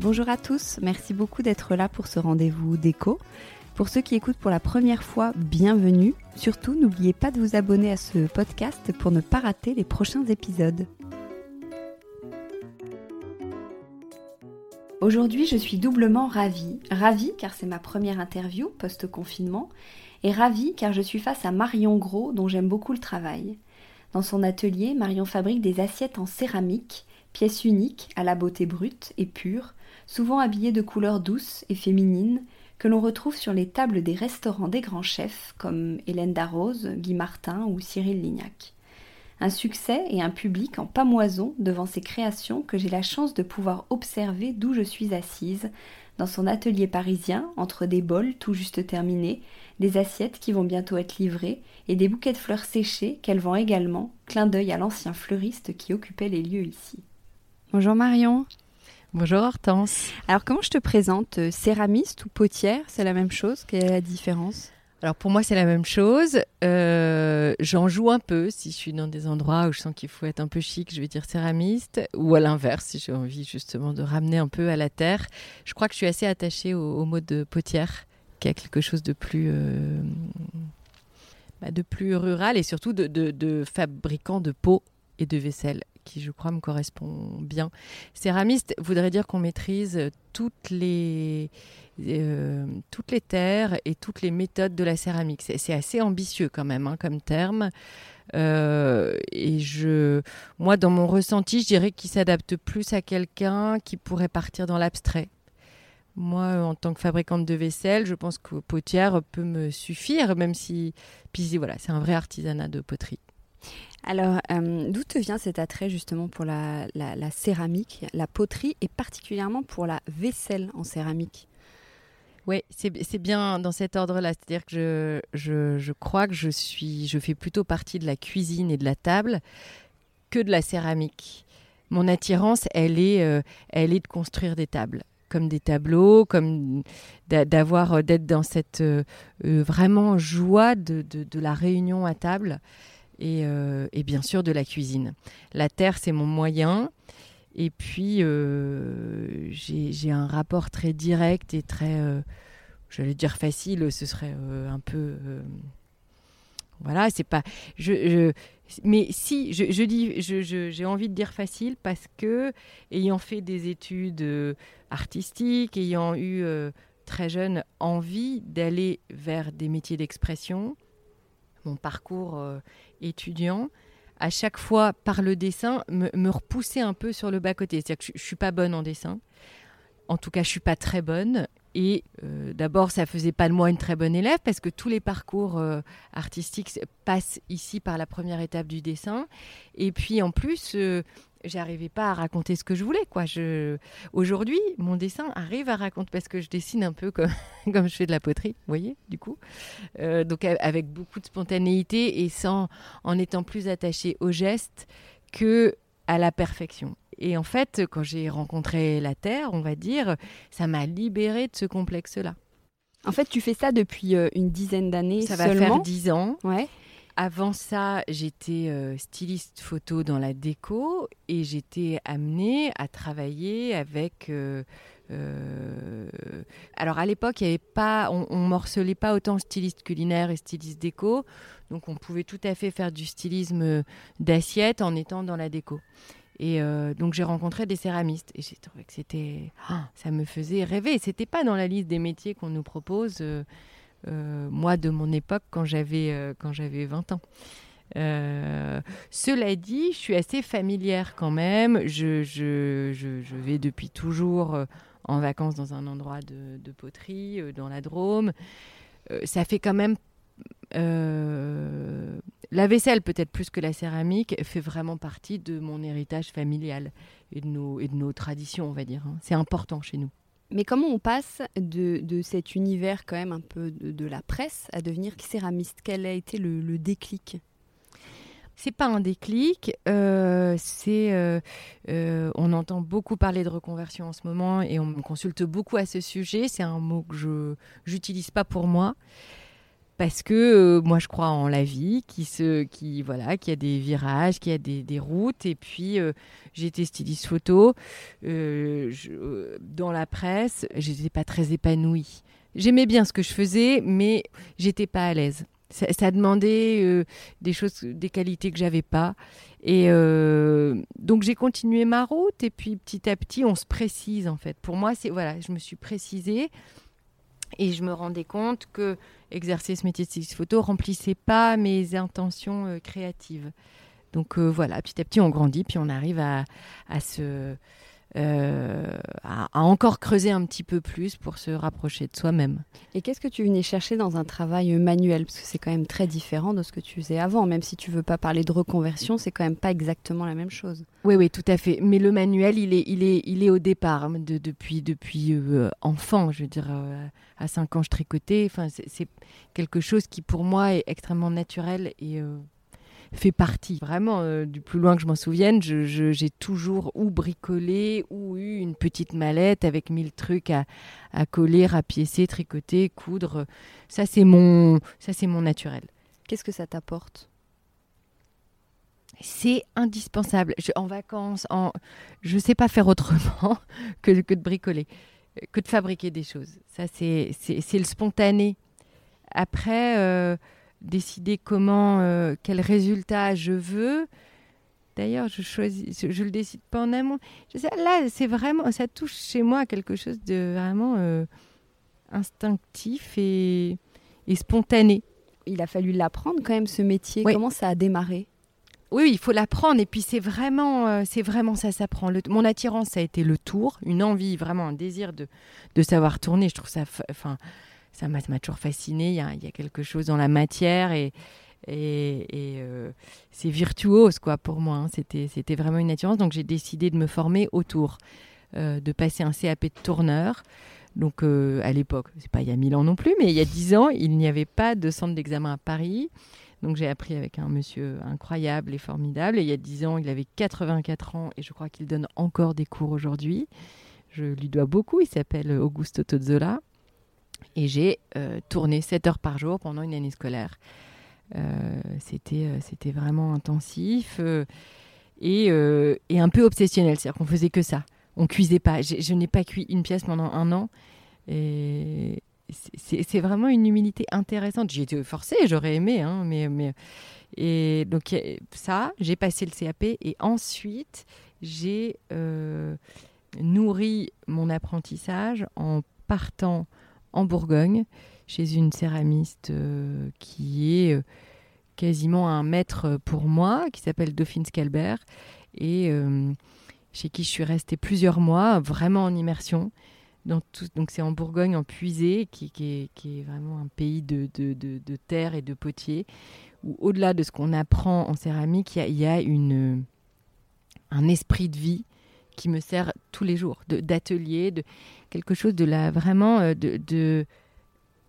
Bonjour à tous, merci beaucoup d'être là pour ce rendez-vous déco. Pour ceux qui écoutent pour la première fois, bienvenue. Surtout, n'oubliez pas de vous abonner à ce podcast pour ne pas rater les prochains épisodes. Aujourd'hui, je suis doublement ravie. Ravie car c'est ma première interview post-confinement et ravie car je suis face à Marion Gros dont j'aime beaucoup le travail. Dans son atelier, Marion fabrique des assiettes en céramique, pièces uniques à la beauté brute et pure, souvent habillés de couleurs douces et féminines, que l'on retrouve sur les tables des restaurants des grands chefs comme Hélène Darroze, Guy Martin ou Cyril Lignac. Un succès et un public en pamoison devant ces créations que j'ai la chance de pouvoir observer d'où je suis assise, dans son atelier parisien, entre des bols tout juste terminés, des assiettes qui vont bientôt être livrées et des bouquets de fleurs séchées qu'elle vend également, clin d'œil à l'ancien fleuriste qui occupait les lieux ici. Bonjour Marion. Bonjour Hortense. Alors comment je te présente euh, Céramiste ou potière C'est la même chose? Quelle est la différence? Alors pour moi c'est la même chose. Euh, j'en joue un peu si je suis dans des endroits où je sens qu'il faut être un peu chic, je vais dire céramiste, ou à l'inverse si j'ai envie justement de ramener un peu à la terre. Je crois que je suis assez attachée au, mot de potière, qui a quelque chose de plus euh, bah, de plus rural et surtout de, de fabricant de pots et de vaisselle qui, je crois, me correspond bien. Céramiste voudrait dire qu'on maîtrise toutes les, euh, terres et toutes les méthodes de la céramique. C'est assez ambitieux quand même hein, comme terme. Euh, et moi, dans mon ressenti, je dirais qu'il s'adapte plus à quelqu'un qui pourrait partir dans l'abstrait. Moi, en tant que fabricante de vaisselle, je pense que potière peut me suffire, même si, puis voilà, c'est un vrai artisanat de poterie. Alors, euh, d'où te vient cet attrait justement pour la, céramique, la poterie et particulièrement pour la vaisselle en céramique? Oui, c'est bien dans cet ordre-là. C'est-à-dire que je, crois que je, suis, je fais plutôt partie de la cuisine et de la table que de la céramique. Mon attirance, elle est, euh, elle est de construire des tables comme des tableaux, comme d'avoir d'être dans cette euh, vraiment joie de, la réunion à table. Euh, et, bien sûr de la cuisine. La terre, c'est mon moyen. Et puis, euh, j'ai un rapport très direct et très, euh, j'allais dire facile, ce serait un peu... voilà, c'est pas... Je, mais si, je, dis, j'ai envie de dire facile parce que, ayant fait des études artistiques, ayant eu très jeune envie d'aller vers des métiers d'expression, mon parcours étudiant, à chaque fois par le dessin, me, repousser un peu sur le bas-côté. C'est-à-dire que je, ne suis pas bonne en dessin. En tout cas, je suis pas très bonne. Et euh, d'abord, ça faisait pas de moi une très bonne élève parce que tous les parcours euh, artistiques passent ici par la première étape du dessin. Et puis en plus, euh, j'arrivais pas à raconter ce que je voulais. Quoi. Je... Aujourd'hui, mon dessin arrive à raconter parce que je dessine un peu comme, comme je fais de la poterie, vous voyez, du coup. donc avec beaucoup de spontanéité et sans, en étant plus attaché au geste que à la perfection. Et en fait, quand j'ai rencontré la Terre, on va dire, ça m'a libérée de ce complexe-là. En fait, tu fais ça depuis euh, une dizaine d'années Ça va faire dix ans. Ouais. Avant ça, j'étais euh, styliste photo dans la déco et j'étais amenée à travailler avec. Euh, alors à l'époque, pas, on, on, morcelait pas autant styliste culinaire et styliste déco, donc on pouvait tout à fait faire du stylisme d'assiette en étant dans la déco. Et euh, donc j'ai rencontré des céramistes et j'ai trouvé que c'était, ah, ça me faisait rêver. C'était pas dans la liste des métiers qu'on nous propose, euh, euh, moi de mon époque quand j'avais quand j'avais 20 ans. cela dit, je suis assez familière quand même. Je, je, je, vais depuis toujours en vacances dans un endroit de, poterie, dans la Drôme. ça fait quand même euh, la vaisselle, peut-être plus que la céramique, fait vraiment partie de mon héritage familial et de nos, et de nos traditions, on va dire. Hein. C'est important chez nous. Mais comment on passe de, cet univers quand même un peu de, la presse à devenir céramiste? Quel a été le, le déclic? C'est pas un déclic, euh, c'est euh, on entend beaucoup parler de reconversion en ce moment et on me consulte beaucoup à ce sujet. C'est un mot que je n'utilise pas pour moi parce que euh, moi je crois en la vie qui se qui voilà qui a des virages qui a des, routes. Et puis euh, j'étais styliste photo. Euh, dans la presse j'étais pas très épanouie. J'aimais bien ce que je faisais mais j'étais pas à l'aise. Ça, demandait des choses des qualités que j'avais pas. Et donc j'ai continué ma route. Et puis petit à petit on se précise en fait. Pour moi c'est voilà je me suis précisée et je me rendais compte que exercer ce métier de styliste photo remplissait pas mes intentions euh, créatives. Donc euh, voilà, petit à petit on grandit, puis on arrive à, à se euh, à, encore creuser un petit peu plus pour se rapprocher de soi-même. Et qu'est-ce que tu venais chercher dans un travail manuel? Parce que c'est quand même très différent de ce que tu faisais avant. Même si tu veux pas parler de reconversion, c'est quand même pas exactement la même chose. Oui, oui, tout à fait. Mais le manuel, il est, il est, il est au départ, hein, de, depuis, depuis euh, enfant. Je veux dire, euh, à 5 ans, je tricotais. Enfin, c'est quelque chose qui, pour moi, est extrêmement naturel et fait partie. Vraiment, euh, du plus loin que je m'en souvienne, j'ai toujours ou bricolé ou eu une petite mallette avec mille trucs à, à coller, rapiécer, tricoter, coudre. Ça, c'est mon, ça, c'est mon naturel. Qu'est-ce que ça t'apporte? C'est indispensable. en vacances, en, je sais pas faire autrement que, que, de bricoler, que de fabriquer des choses. Ça, c'est le spontané. Après, euh, décider comment, euh, quel résultat je veux. D'ailleurs, je choisis, je, le décide pas en amont. Je sais, là, c'est vraiment, ça touche chez moi quelque chose de vraiment euh, instinctif et, et, spontané. Il a fallu l'apprendre quand même ce métier. Comment ça a démarré? Oui, il faut l'apprendre et puis c'est vraiment, euh, c'est vraiment ça s'apprend. Mon attirance, ça a été le tour, une envie, vraiment un désir de, de savoir tourner. Je trouve ça, enfin, ça m'a toujours fasciné. Il y, a, quelque chose dans la matière et, euh, c'est virtuose quoi pour moi. Hein. C'était, c'était vraiment une attirance. Donc j'ai décidé de me former autour, euh, de passer un CAP de tourneur. Donc euh, à l'époque, c'est pas il y a mille ans non plus, mais il y a dix ans, il n'y avait pas de centre d'examen à Paris. Donc j'ai appris avec un monsieur incroyable et formidable. Et il y a dix ans, il avait 84 ans et je crois qu'il donne encore des cours aujourd'hui. Je lui dois beaucoup. Il s'appelle Augusto Tozzola. Et j'ai euh, tourné 7 heures par jour pendant une année scolaire. Euh, c'était, euh, vraiment intensif et, et, un peu obsessionnel. C'est-à-dire qu'on faisait que ça. On cuisait pas. Je, n'ai pas cuit une pièce pendant un an. C'est, vraiment une humilité intéressante. J'ai été forcée, j'aurais aimé. Hein, mais, mais, et donc ça, j'ai passé le CAP. Et ensuite, j'ai nourri mon apprentissage en partant en Bourgogne, chez une céramiste euh, qui est euh, quasiment un maître pour moi, qui s'appelle Dauphine Scalbert, et euh, chez qui je suis restée plusieurs mois, vraiment en immersion. Donc c'est en Bourgogne, en Puisée, qui, est, vraiment un pays de, terre et de potier, où au-delà de ce qu'on apprend en céramique, il y a, une, un esprit de vie qui me sert tous les jours, d'atelier, de, quelque chose de la vraiment euh, de, de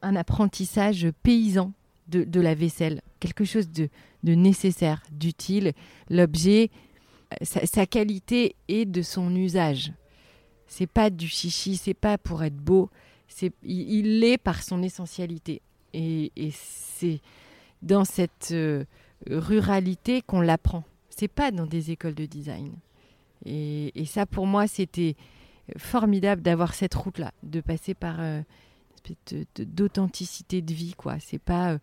un apprentissage paysan de, de, la vaisselle, quelque chose de, de nécessaire, d'utile. L'objet, sa, sa, qualité est de son usage. C'est pas du chichi, c'est pas pour être beau, c'est il l'est par son essentialité. Et, et c'est dans cette euh, ruralité qu'on l'apprend. C'est pas dans des écoles de design. Et, et ça, pour moi, c'était formidable d'avoir cette route-là, de passer par euh, une espèce d'authenticité de, vie, quoi. C'est pas, euh,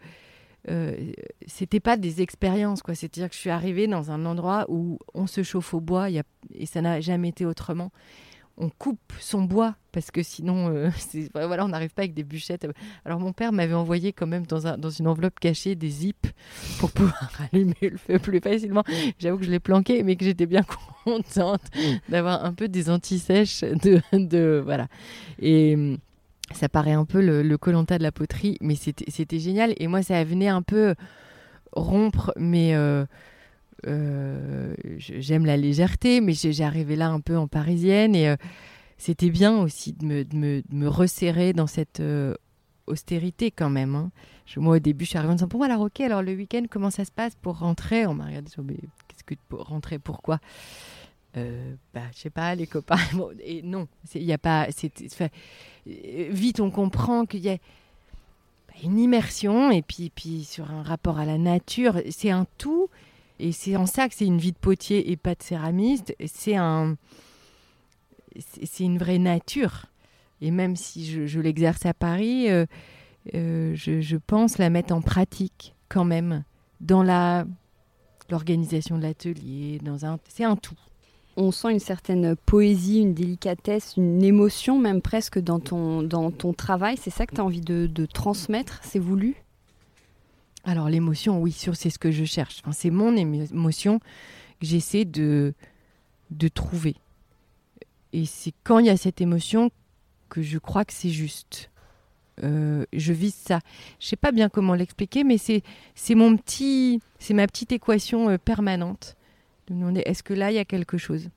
euh, c'était pas des expériences, quoi. C'est-à-dire que je suis arrivée dans un endroit où on se chauffe au bois, et ça n'a jamais été autrement on coupe son bois parce que sinon, euh, voilà, on n'arrive pas avec des bûchettes. Alors mon père m'avait envoyé quand même dans, un, dans une enveloppe cachée des zips pour pouvoir allumer le feu plus facilement. J'avoue que je l'ai planqué, mais que j'étais bien contente d'avoir un peu des antisèches de, de voilà. Et hum, ça paraît un peu le colanta de la poterie, mais c'était génial. Et moi, ça venait un peu rompre mes j'aime la légèreté, mais j'arrivais là un peu en parisienne et euh, c'était bien aussi de me, de, me, resserrer dans cette euh, austérité quand même. Hein. Je, moi, au début, je suis arrivée en disant Bon, alors, ok, alors le week-end, comment ça se passe pour rentrer? On m'a regardé sur Qu'est-ce que pour rentrer? Pourquoi? Euh, bah, je sais pas, les copains. et non, il y a pas. vite, on comprend qu'il y a une immersion et puis, puis sur un rapport à la nature. C'est un tout et c'est en ça que c'est une vie de potier et pas de céramiste. C'est un, c'est une vraie nature. Et même si je, l'exerce à Paris, euh, euh, je, pense la mettre en pratique quand même dans la l'organisation de l'atelier. Dans un, c'est un tout. On sent une certaine poésie, une délicatesse, une émotion même presque dans ton, dans ton travail. C'est ça que tu as envie de, de transmettre C'est voulu? Alors l'émotion, oui, c'est ce que je cherche. c'est mon émotion que j'essaie de, de trouver. Et c'est quand il y a cette émotion que je crois que c'est juste. Euh, je vise ça. Je sais pas bien comment l'expliquer, mais c'est mon petit, c'est ma petite équation euh, permanente. De demander est-ce que là il y a quelque chose?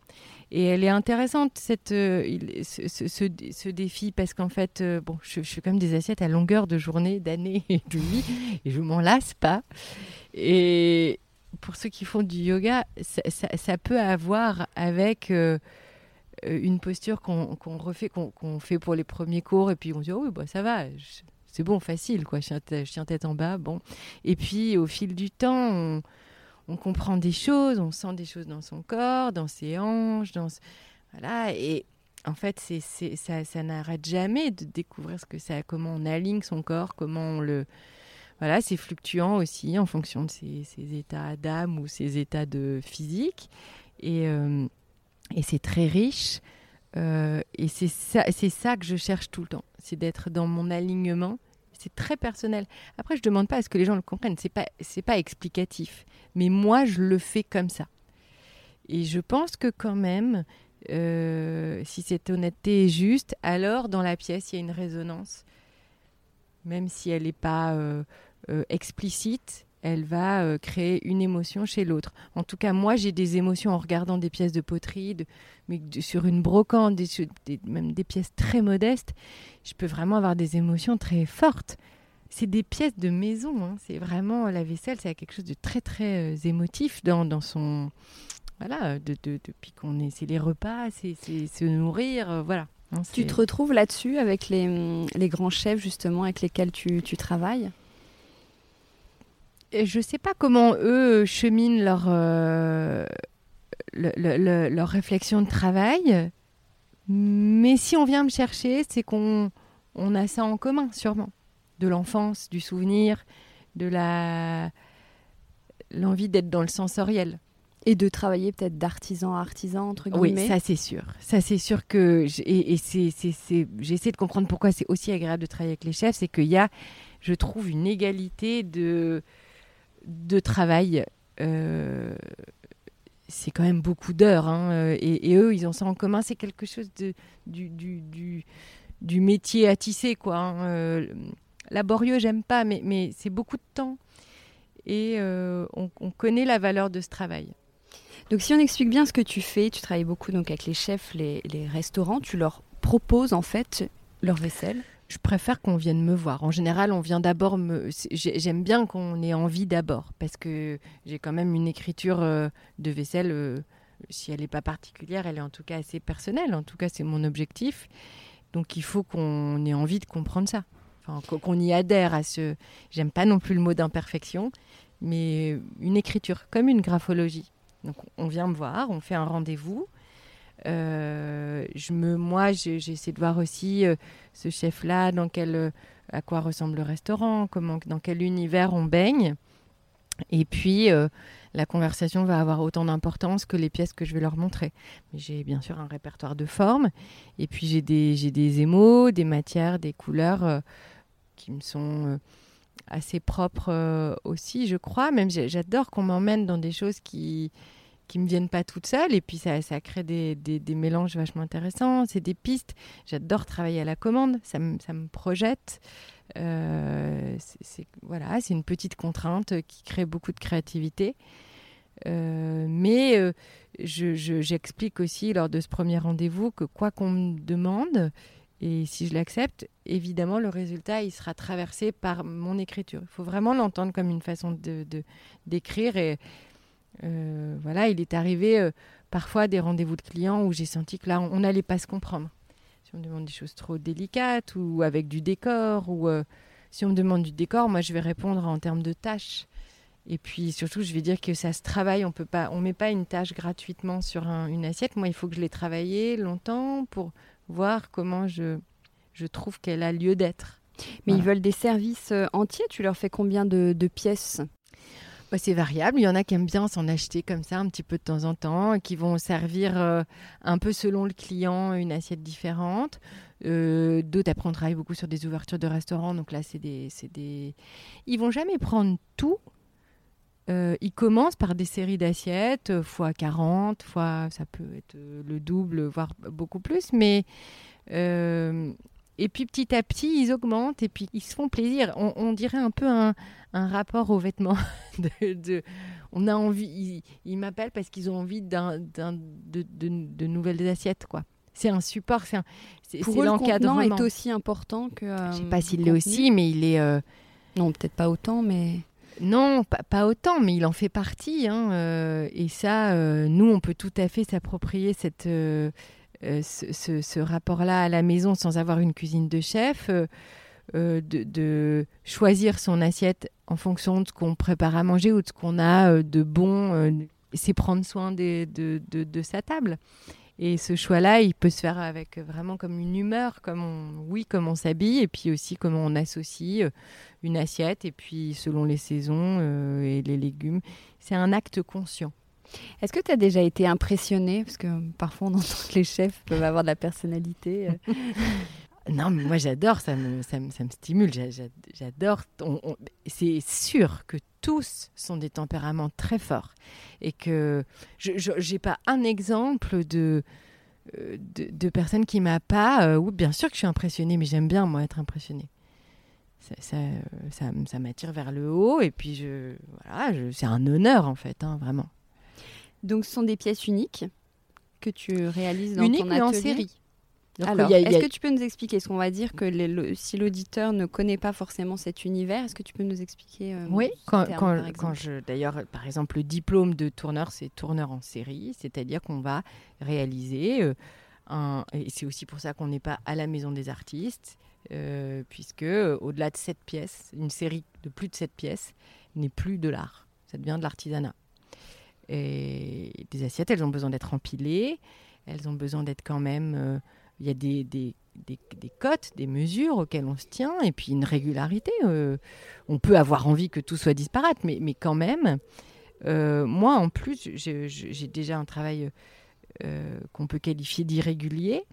Et elle est intéressante, cette, euh, ce, ce, défi, parce qu'en fait, euh, bon, je, fais quand même des assiettes à longueur de journée, d'année et de vie, et je m'en lasse pas. Et pour ceux qui font du yoga, ça, peut avoir avec euh, une posture qu'on refait, qu'on fait pour les premiers cours, et puis on dit, oh oui, bah, ça va. c'est bon, facile, quoi. Je tiens, tête en bas, bon. Et puis, au fil du temps, on, on comprend des choses, on sent des choses dans son corps, dans ses hanches, dans voilà et en fait ça, ça n'arrête jamais de découvrir ce que ça, comment on aligne son corps, comment on le voilà, c'est fluctuant aussi en fonction de ses, états d'âme ou ses états de physique et, euh, c'est très riche. Euh, et c'est ça, c'est ça que je cherche tout le temps, c'est d'être dans mon alignement c'est très personnel. Après, je demande pas à ce que les gens le comprennent. C'est pas, c'est pas explicatif. Mais moi, je le fais comme ça. Et je pense que quand même, euh, si cette honnêteté est juste, alors dans la pièce, il y a une résonance. Même si elle n'est pas euh, euh, explicite, elle va créer une émotion chez l'autre. En tout cas, moi, j'ai des émotions en regardant des pièces de poterie, mais sur une brocante, des, même des pièces très modestes je peux vraiment avoir des émotions très fortes. C'est des pièces de maison. Hein. C'est vraiment la vaisselle, c'est quelque chose de très très euh, émotif dans, dans son voilà de, depuis qu'on est c'est les repas, c'est se nourrir, euh, voilà. Hein, tu te retrouves là-dessus avec les, les, grands chefs justement avec lesquels tu, tu travailles? Et Je ne sais pas comment eux cheminent leur, euh, leur réflexion de travail. Mais si on vient me chercher, c'est qu'on on a ça en commun, sûrement. De l'enfance, du souvenir, de la l'envie d'être dans le sensoriel. Et de travailler peut-être d'artisan à artisan, entre guillemets. Oui, ça c'est sûr. Ça c'est sûr que... Et, c'est, j'essaie de comprendre pourquoi c'est aussi agréable de travailler avec les chefs, c'est qu'il y a, je trouve, une égalité de, de travail. Euh, c'est quand même beaucoup d'heures. Hein, et, eux, ils ont ça en commun. C'est quelque chose de, du, du, du métier à tisser, quoi. Hein. Laborieux, j'aime pas, mais, mais c'est beaucoup de temps. Et on, connaît la valeur de ce travail. Donc si on explique bien ce que tu fais, tu travailles beaucoup donc avec les chefs, les, les restaurants, tu leur proposes en fait leur vaisselle? Je préfère qu'on vienne me voir. En général, on vient d'abord me. J'aime bien qu'on ait envie d'abord, parce que j'ai quand même une écriture euh, de vaisselle. Euh, si elle n'est pas particulière, elle est en tout cas assez personnelle. En tout cas, c'est mon objectif. Donc, il faut qu'on ait envie de comprendre ça. Qu'on y adhère à ce. J'aime pas non plus le mot d'imperfection, mais une écriture, comme une graphologie. Donc, on vient me voir, on fait un rendez-vous. Euh, je me, moi, j'essaie de voir aussi euh, ce chef-là, dans quel, euh, à quoi ressemble le restaurant, comment, dans quel univers on baigne. Et puis, la conversation va avoir autant d'importance que les pièces que je vais leur montrer. J'ai bien sûr un répertoire de formes, et puis j'ai des, des émaux, des matières, des couleurs qui me sont assez propres aussi, je crois. Même j'adore qu'on m'emmène dans des choses qui qui me viennent pas toutes seules. Et puis ça, ça crée des, des, mélanges vachement intéressants. C'est des pistes. J'adore travailler à la commande. Ça me, ça projette. Euh, c'est voilà c'est une petite contrainte qui crée beaucoup de créativité. Euh, mais euh, j'explique aussi lors de ce premier rendez-vous que quoi qu'on me demande et si je l'accepte, évidemment, le résultat, il sera traversé par mon écriture. Il faut vraiment l'entendre comme une façon de d'écrire. Et euh, voilà, il est arrivé euh, parfois des rendez-vous de clients où j'ai senti que là, on n'allait pas se comprendre. Si on me demande des choses trop délicates ou avec du décor, ou euh, si on me demande du décor, moi je vais répondre en termes de tâches. Et puis surtout, je vais dire que ça se travaille. On peut pas, on met pas une tâche gratuitement sur une assiette. Moi, il faut que je l'ai travaillée longtemps pour voir comment je, je trouve qu'elle a lieu d'être. Mais ils veulent des services entiers. Tu leur fais combien de pièces? Bah, c'est variable. Il y en a qui aiment bien s'en acheter comme ça un petit peu de temps en temps, qui vont servir euh, un peu selon le client une assiette différente. Euh, d'autres, après, on travaille beaucoup sur des ouvertures de restaurants. Donc là, c'est des, des... Ils vont jamais prendre tout. Euh, ils commencent par des séries d'assiettes, fois 40, fois ça peut être le double, voire beaucoup plus. Mais et puis petit à petit, ils augmentent et puis ils se font plaisir. On, dirait un peu un, rapport aux vêtements. de, on a envie, ils, m'appellent parce qu'ils ont envie d'un, de, de, nouvelles assiettes, quoi. C'est un support, c'est, c'est, Pour l'encadrement. est aussi important que. Je sais pas s'il l'est aussi, mais il est. Euh, non, peut-être pas autant, mais. Non, pas, autant, mais il en fait partie. Hein, euh, et ça, euh, nous, on peut tout à fait s'approprier euh, ce, rapport-là à la maison sans avoir une cuisine de chef, de, choisir son assiette en fonction de ce qu'on prépare à manger ou de ce qu'on a de bon, c'est prendre soin de, sa table. Et ce choix-là, il peut se faire avec vraiment comme une humeur, comme on, oui, comme on s'habille, et puis aussi comment on associe une assiette, et puis selon les saisons et les légumes. C'est un acte conscient. Est-ce que tu as déjà été impressionné Parce que parfois on entend que les chefs peuvent avoir de la personnalité. Euh. non, mais moi j'adore, ça me, ça, me, stimule, j'adore. C'est sûr que tous sont des tempéraments très forts et que je n'ai pas un exemple de, euh, de, personne qui m'a pas. Euh, ou bien sûr que je suis impressionnée, mais j'aime bien moi être impressionnée. Ça, ça, ça, m'attire vers le haut et puis je, voilà, c'est un honneur en fait, hein, vraiment. Donc, ce sont des pièces uniques que tu réalises dans ton atelier. en série. Alors, est-ce que tu peux nous expliquer ce qu'on va dire que si l'auditeur ne connaît pas forcément cet univers, est-ce que tu peux nous expliquer euh, Oui, quand, quand, je d'ailleurs, par exemple, le diplôme de tourneur, c'est tourneur en série, c'est-à-dire qu'on va réaliser euh, un, et c'est aussi pour ça qu'on n'est pas à la maison des artistes, euh, puisque au-delà de sept pièces, une série de plus de sept pièces n'est plus de l'art, ça devient de l'artisanat. Et des assiettes, elles ont besoin d'être empilées, elles ont besoin d'être quand même... Euh, il y a des, cotes, des mesures auxquelles on se tient, et puis une régularité. Euh, on peut avoir envie que tout soit disparate, mais, quand même, euh, moi en plus, j'ai déjà un travail qu'on peut qualifier d'irrégulier,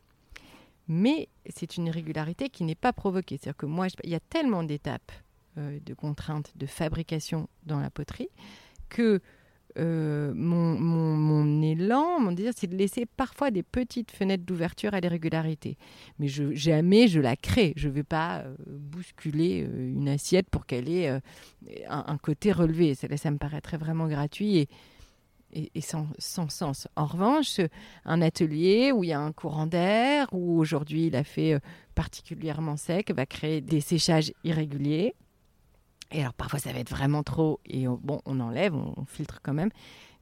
mais c'est une irrégularité qui n'est pas provoquée. C'est-à-dire que moi, il y a tellement d'étapes de contraintes de fabrication dans la poterie que euh, mon, mon, élan, mon désir, c'est de laisser parfois des petites fenêtres d'ouverture à l'irrégularité. Mais jamais je la crée. Je ne vais pas euh, bousculer euh, une assiette pour qu'elle ait un, côté relevé. Ça, me paraîtrait vraiment gratuit et, et, sans, sans, sens. En revanche, un atelier où il y a un courant d'air, où aujourd'hui il a fait particulièrement sec, va créer des séchages irréguliers et alors parfois ça va être vraiment trop et on, bon on enlève, on, filtre quand même.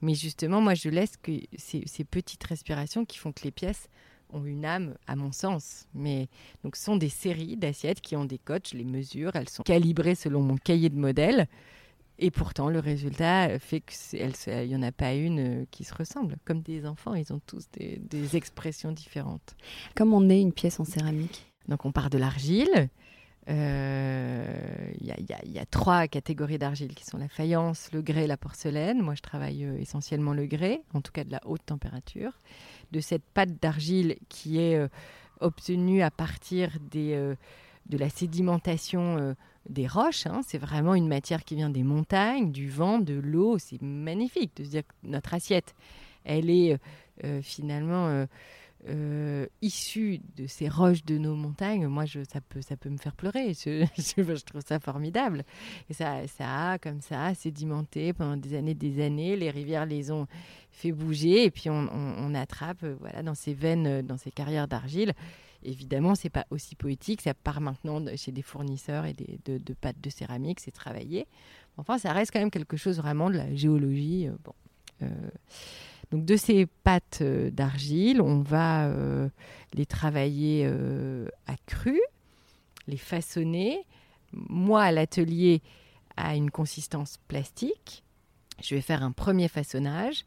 Mais justement moi je laisse que ces, petites respirations qui font que les pièces ont une âme à mon sens. Mais donc ce sont des séries d'assiettes qui ont des codes, je les mesure, elles sont calibrées selon mon cahier de modèle. Et pourtant, le résultat fait qu'il n'y en a pas une euh, qui se ressemble. Comme des enfants, ils ont tous des, des expressions différentes. Comment on est une pièce en céramique Donc on part de l'argile, il euh, y, a trois catégories d'argile qui sont la faïence, le grès, la porcelaine. Moi, je travaille euh, essentiellement le grès, en tout cas de la haute température. De cette pâte d'argile qui est euh, obtenue à partir de la sédimentation des roches. Hein. C'est vraiment une matière qui vient des montagnes, du vent, de l'eau. C'est magnifique de se dire que notre assiette, elle est finalement issus de ces roches de nos montagnes, moi, ça, peut, me faire pleurer. Je, trouve ça formidable. Et ça, a, comme ça, sédimenté pendant des années des années. Les rivières les ont fait bouger et puis on, attrape euh, voilà, dans ces veines, euh, dans ces carrières d'argile. Évidemment, c'est pas aussi poétique. Ça part maintenant chez des fournisseurs et des, de, pâtes de céramique. C'est travaillé. Enfin, ça reste quand même quelque chose vraiment de la géologie. bon. Donc de ces pâtes euh, d'argile, on va euh, les travailler euh, à cru, les façonner. Moi, à l'atelier, à une consistance plastique. Je vais faire un premier façonnage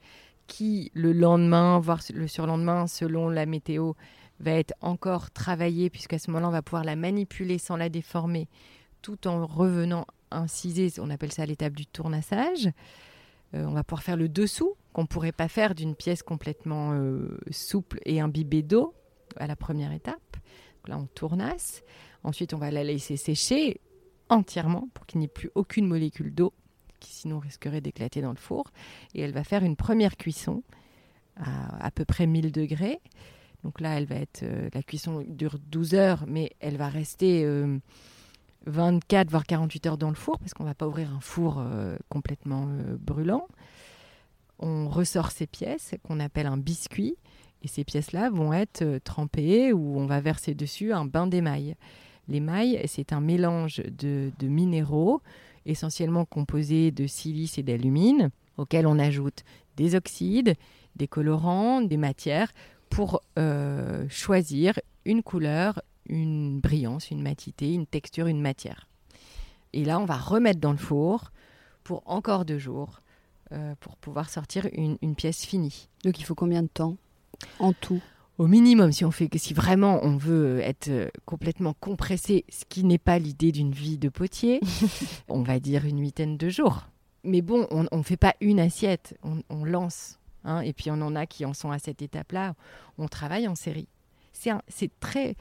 qui, le lendemain, voire le surlendemain, selon la météo, va être encore travaillé, puisqu'à ce moment-là, on va pouvoir la manipuler sans la déformer, tout en revenant inciser. On appelle ça l'étape du tournassage. on va pouvoir faire le dessous qu'on ne pourrait pas faire d'une pièce complètement euh, souple et imbibée d'eau à la première étape. là, on tournasse. Ensuite, on va la laisser sécher entièrement pour qu'il n'y ait plus aucune molécule d'eau qui sinon risquerait d'éclater dans le four. Et elle va faire une première cuisson à à peu près 1000 degrés. Donc là, elle va être, euh, la cuisson dure 12 heures, mais elle va rester 24 euh, voire 48 heures dans le four parce qu'on ne va pas ouvrir un four complètement brûlant on ressort ces pièces qu'on appelle un biscuit. Et ces pièces-là vont être euh, trempées ou on va verser dessus un bain d'émail. L'émail, c'est un mélange de, minéraux, essentiellement composés de silice et d'alumine, auxquels on ajoute des oxydes, des colorants, des matières, pour euh, choisir une couleur, une brillance, une matité, une texture, une matière. Et là, on va remettre dans le four pour encore deux jours euh, pour pouvoir sortir une, pièce finie. Donc il faut combien de temps en tout? Au minimum, si on fait si vraiment on veut être euh, complètement compressé, ce qui n'est pas l'idée d'une vie de potier, on va dire une huitaine de jours. Mais bon, on ne fait pas une assiette, on, lance. Hein, et puis on en a qui en sont à cette étape-là. On travaille en série. C'est très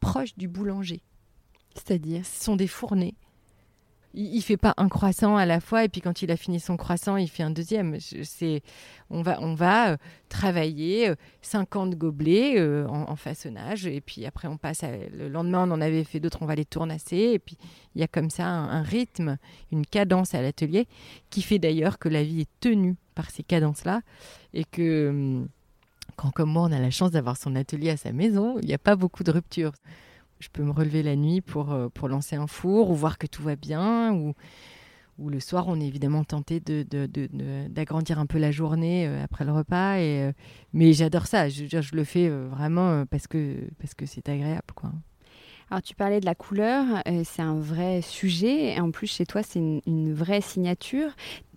proche du boulanger. C'est-à-dire? Ce sont des fournées il, il fait pas un croissant à la fois et puis quand il a fini son croissant, il fait un deuxième. C'est, on va, on va euh, travailler 50 euh, gobelets euh, en, façonnage et puis après on passe le lendemain on en avait fait d'autres, on va les tournasser et puis il y a comme ça un, rythme, une cadence à l'atelier qui fait d'ailleurs que la vie est tenue par ces cadences-là et que hum, quand comme moi on a la chance d'avoir son atelier à sa maison, il n'y a pas beaucoup de ruptures je peux me relever la nuit pour, euh, pour lancer un four ou voir que tout va bien. Ou, ou le soir, on est évidemment tenté d'agrandir de, de, un peu la journée euh, après le repas. Et, euh, mais j'adore ça. Je, je, le fais vraiment parce que parce que c'est agréable. Quoi. Alors tu parlais de la couleur, c'est un vrai sujet, et en plus chez toi c'est une, vraie signature.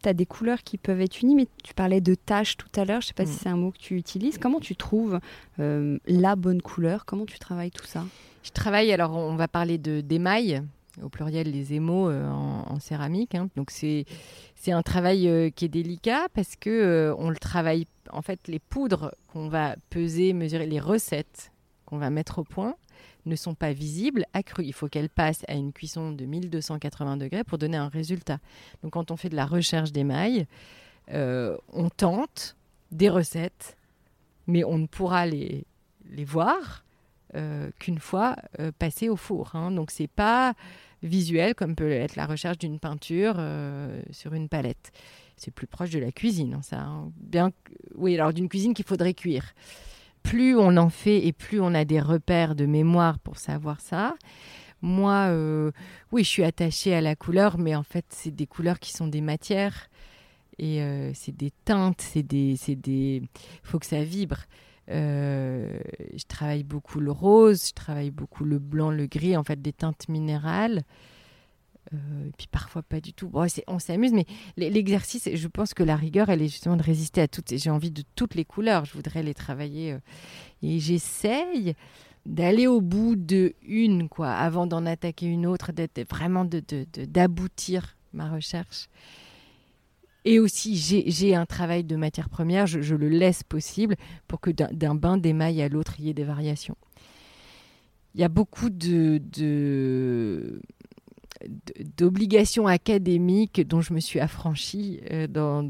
Tu as des couleurs qui peuvent être unies, mais tu parlais de taches tout à l'heure, je ne sais pas si mm. c'est un mot que tu utilises. Comment tu trouves la bonne couleur? Comment tu travailles tout ça? Je travaille, alors on va parler d'émail, au pluriel les émaux euh, en, céramique. Hein. Donc c'est c'est un travail euh, qui est délicat parce que euh, on le travaille en fait les poudres qu'on va peser, mesurer, les recettes qu'on va mettre au point ne sont pas visibles à cru. Il faut qu'elles passent à une cuisson de 1280 degrés pour donner un résultat. Donc quand on fait de la recherche d'émail, on tente des recettes, mais on ne pourra les, les voir qu'une fois passé au four. Hein. Donc c'est pas visuel comme peut être la recherche d'une peinture sur une palette. C'est plus proche de la cuisine, hein, ça. Hein. Bien, oui, alors d'une cuisine qu'il faudrait cuire plus on en fait et plus on a des repères de mémoire pour savoir ça. Moi, euh, oui, je suis attachée à la couleur, mais en fait, c'est des couleurs qui sont des matières et euh, c'est des teintes, c'est des, c'est des, faut que ça vibre. Euh, je travaille beaucoup le rose, je travaille beaucoup le blanc, le gris, en fait, des teintes minérales. Euh, et puis parfois pas du tout. Bon, on s'amuse, mais l'exercice, je pense que la rigueur, elle est justement de résister à toutes. J'ai envie de toutes les couleurs. Je voudrais les travailler. Euh, et j'essaye d'aller au bout de une, quoi, avant d'en attaquer une autre, d'être vraiment d'aboutir de, ma recherche. Et aussi, j'ai un travail de matière première, je, le laisse possible pour que d'un bain d'émail à l'autre, il y ait des variations. Il y a beaucoup d'obligations académiques dont je me suis affranchie euh, dans,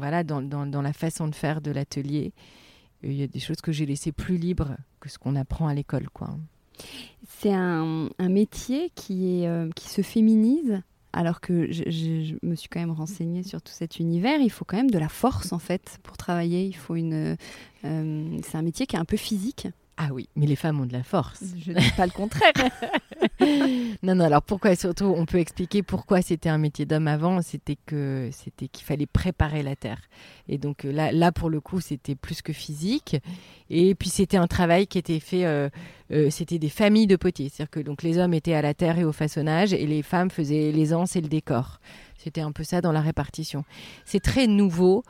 la façon de faire de l'atelier. Il y a des choses que j'ai laissées plus libres que ce qu'on apprend à l'école. C'est un, métier qui, euh, qui se féminise alors que je, me suis quand même renseignée sur tout cet univers, il faut quand même de la force en fait pour travailler. Il faut une, euh, c'est un métier qui est un peu physique. Ah oui, mais les femmes ont de la force. Je ne dis pas le contraire. non, non. Alors pourquoi Surtout, on peut expliquer pourquoi c'était un métier d'homme avant. C'était que c'était qu'il fallait préparer la terre. Et donc euh, là, là pour le coup, c'était plus que physique. Et puis c'était un travail qui était fait. Euh, euh, c'était des familles de potiers. C'est-à-dire que donc les hommes étaient à la terre et au façonnage, et les femmes faisaient les anses et le décor. C'était un peu ça dans la répartition. C'est très nouveau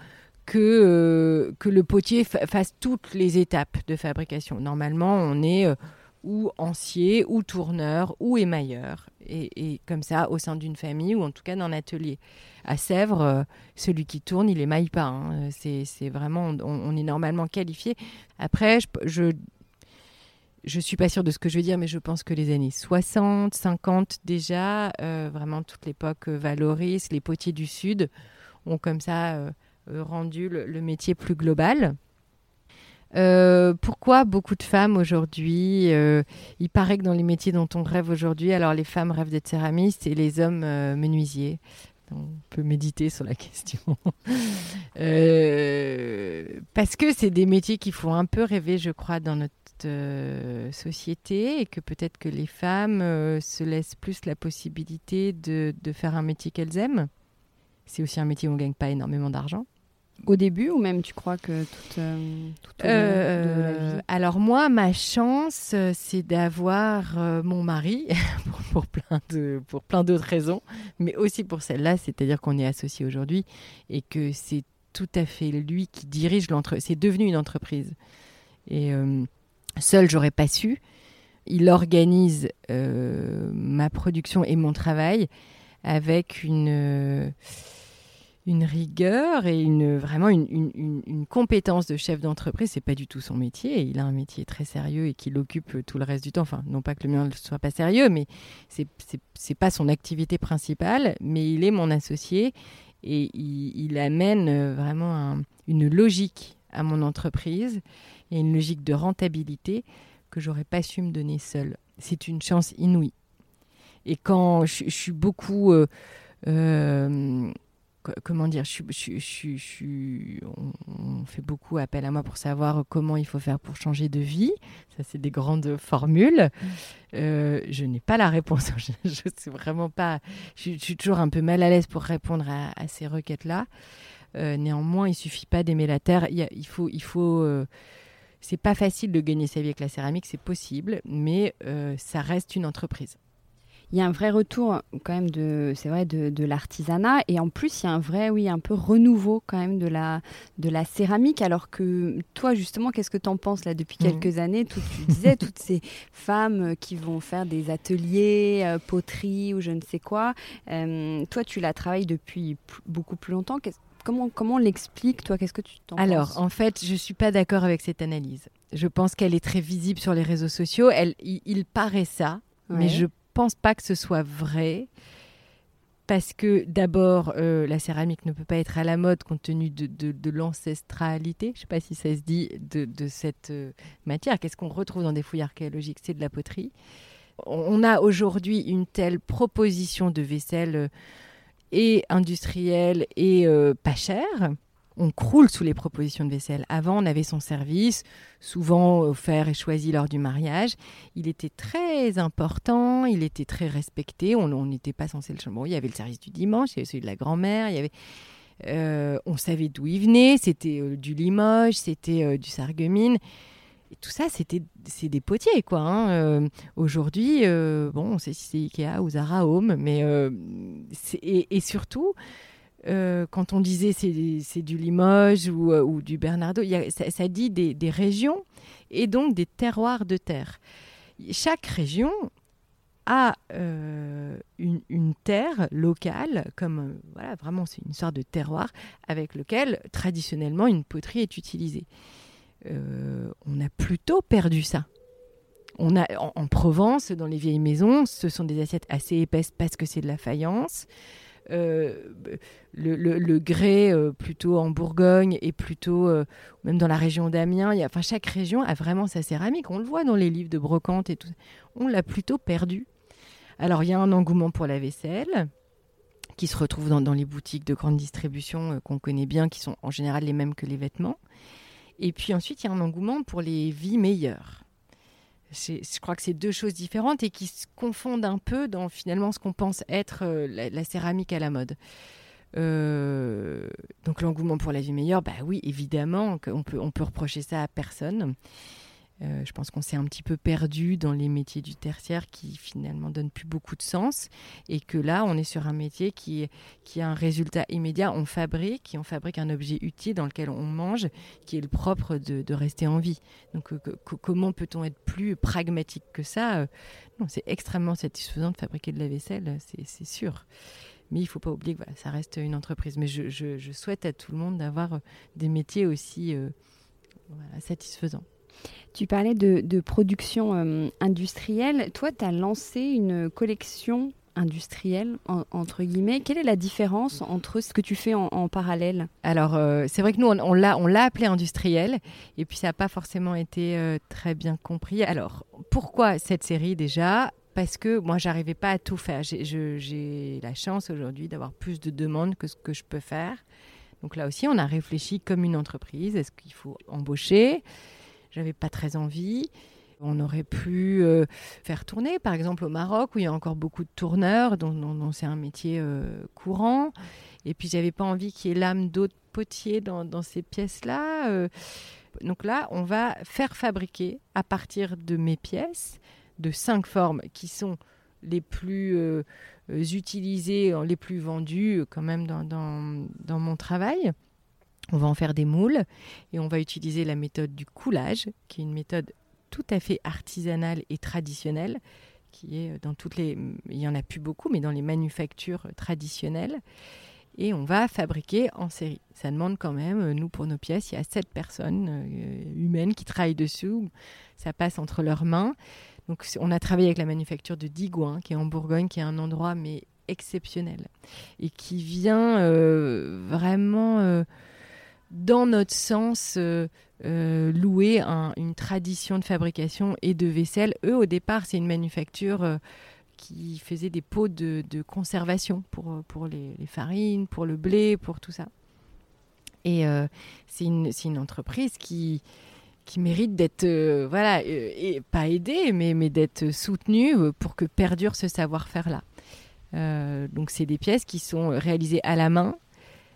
que, euh, que le potier fasse toutes les étapes de fabrication. Normalement, on est euh, ou ancier, ou tourneur, ou émailleur. Et, comme ça, au sein d'une famille, ou en tout cas d'un atelier. À Sèvres, euh, celui qui tourne, il émaille pas. Hein. C'est vraiment, on, est normalement qualifié. Après, je, je suis pas sûre de ce que je veux dire, mais je pense que les années 60, 50 déjà, vraiment toute l'époque Valoris, les potiers du Sud ont comme ça rendu le, métier plus global. Euh, pourquoi beaucoup de femmes aujourd'hui euh, Il paraît que dans les métiers dont on rêve aujourd'hui, alors les femmes rêvent d'être céramistes et les hommes menuisiers. On peut méditer sur la question. parce que c'est des métiers qui font un peu rêver, je crois, dans notre société et que peut-être que les femmes se laissent plus la possibilité de faire un métier qu'elles aiment. C'est aussi un métier où on ne gagne pas énormément d'argent au début ou même tu crois que tout, euh, euh, Alors moi, ma chance, euh, c'est d'avoir mon mari pour, plein de pour plein d'autres raisons, mais aussi pour celle-là, c'est-à-dire qu'on est associé aujourd'hui et que c'est tout à fait lui qui dirige l'entreprise. C'est devenu une entreprise. Et seul, j'aurais pas su. Il organise ma production et mon travail avec une une rigueur et une, vraiment une, une, une compétence de chef d'entreprise. C'est pas du tout son métier. Il a un métier très sérieux et qui l'occupe tout le reste du temps. Enfin, non pas que le mien ne soit pas sérieux, mais c'est n'est pas son activité principale. Mais il est mon associé et il, il amène euh, vraiment une logique à mon entreprise et une logique de rentabilité que j'aurais pas su me donner seule. C'est une chance inouïe. Et quand je, suis beaucoup euh, euh, comment dire, je, je, on, fait beaucoup appel à moi pour savoir comment il faut faire pour changer de vie. Ça, c'est des grandes formules. Mm. Euh, je n'ai pas la réponse. je, ne sais vraiment pas. Je, suis toujours un peu mal à l'aise pour répondre à, ces requêtes-là. Euh, néanmoins, il suffit pas d'aimer la terre. Il, il faut, il faut. Euh, c'est pas facile de gagner sa vie avec la céramique, c'est possible, mais ça reste une entreprise il y a un vrai retour quand même de, c'est vrai, de, de l'artisanat et en plus il y a un vrai, oui, un peu renouveau quand même de la, de la céramique. Alors que toi justement, qu'est-ce que tu en penses là depuis mmh. quelques années? Tu disais toutes ces femmes qui vont faire des ateliers, euh, poterie ou je ne sais quoi. Euh, toi, tu la travailles depuis beaucoup plus longtemps. Comment, comment on l'explique, toi? Qu'est-ce que tu t'en Alors, en fait, je ne suis pas d'accord avec cette analyse. Je pense qu'elle est très visible sur les réseaux sociaux. Elle, il, paraît ça, mais je pense pas que ce soit vrai parce que d'abord, euh, la céramique ne peut pas être à la mode compte tenu de, l'ancestralité, je ne sais pas si ça se dit, de, cette euh, matière. Qu'est-ce qu'on retrouve dans des fouilles archéologiques? C'est de la poterie. On a aujourd'hui une telle proposition de vaisselle euh, et industrielle et pas chère on croule sous les propositions de vaisselle. Avant, on avait son service, souvent offert et choisi lors du mariage. Il était très important, il était très respecté. On n'était pas censé le changer. il y avait le service du dimanche, il y avait celui de la grand-mère, il y avait. Euh, on savait d'où il venait, c'était euh, du Limoges, c'était euh, du Sarreguemines. Tout ça, c'était c'est des potiers, quoi. Hein. Aujourd'hui, bon, on sait si c'est Ikea ou Zara Home, mais et, surtout, euh, quand on disait c'est du Limoges ou, euh, du Bernardo, ça, dit des, régions et donc des terroirs de terre. Chaque région a euh, une, terre locale, comme voilà, vraiment c'est une sorte de terroir avec lequel traditionnellement une poterie est utilisée. on a plutôt perdu ça. On a en, en, Provence, dans les vieilles maisons, ce sont des assiettes assez épaisses parce que c'est de la faïence. Euh, le, grès euh, plutôt en Bourgogne et plutôt euh, même dans la région d'Amiens. Enfin, chaque région a vraiment sa céramique. On le voit dans les livres de brocante et tout. On l'a plutôt perdu. Alors, il y a un engouement pour la vaisselle qui se retrouve dans, dans les boutiques de grande distribution qu'on connaît bien, qui sont en général les mêmes que les vêtements. Et puis ensuite, il y a un engouement pour les vies meilleures je crois que c'est deux choses différentes et qui se confondent un peu dans finalement ce qu'on pense être euh, la, céramique à la mode. Euh, donc l'engouement pour la vie meilleure, bah oui, évidemment, on peut, on peut reprocher ça à personne. Euh, je pense qu'on s'est un petit peu perdu dans les métiers du tertiaire qui finalement donnent plus beaucoup de sens et que là on est sur un métier qui, a un résultat immédiat. On fabrique, on fabrique un objet utile dans lequel on mange, qui est le propre de, rester en vie. Donc euh, comment peut-on être plus pragmatique que ça? Euh, Non, c'est extrêmement satisfaisant de fabriquer de la vaisselle, c'est sûr. Mais il ne faut pas oublier que ça reste une entreprise. Mais je, souhaite à tout le monde d'avoir des métiers aussi satisfaisants. Tu parlais de, production euh, industrielle. Toi, tu as lancé une collection industrielle, entre guillemets. Quelle est la différence entre ce que tu fais en, parallèle? Alors, euh, c'est vrai que nous, on, l'a appelé industriel, et puis ça n'a pas forcément été euh, très bien compris. Alors, pourquoi cette série déjà? Parce que moi, j'arrivais pas à tout faire. J'ai la chance aujourd'hui d'avoir plus de demandes que ce que je peux faire. Donc là aussi, on a réfléchi comme une entreprise. Est-ce qu'il faut embaucher? J'avais pas très envie. On aurait pu euh, faire tourner, par exemple au Maroc, où il y a encore beaucoup de tourneurs, dont, c'est un métier euh, courant. Et puis, j'avais pas envie qu'il y ait l'âme d'autres potiers dans, ces pièces-là. Euh. Donc là, on va faire fabriquer à partir de mes pièces, de cinq formes qui sont les plus utilisées, les plus vendues quand même dans, dans mon travail. On va en faire des moules et on va utiliser la méthode du coulage, qui est une méthode tout à fait artisanale et traditionnelle, qui est dans toutes les... Il y en a plus beaucoup, mais dans les manufactures traditionnelles. Et on va fabriquer en série. Ça demande quand même, nous pour nos pièces, il y a sept personnes euh, humaines qui travaillent dessous. Ça passe entre leurs mains. Donc on a travaillé avec la manufacture de Digoin, qui est en Bourgogne, qui est un endroit mais exceptionnel et qui vient euh, vraiment euh, dans notre sens, euh, euh, louer une tradition de fabrication et de vaisselle. Eux, au départ, c'est une manufacture euh, qui faisait des pots de, conservation pour, pour les, farines, pour le blé, pour tout ça. Et c'est une, une, entreprise qui, qui mérite d'être, voilà, et pas aidée, mais, mais d'être soutenue pour que perdure ce savoir-faire-là. donc, c'est des pièces qui sont réalisées à la main,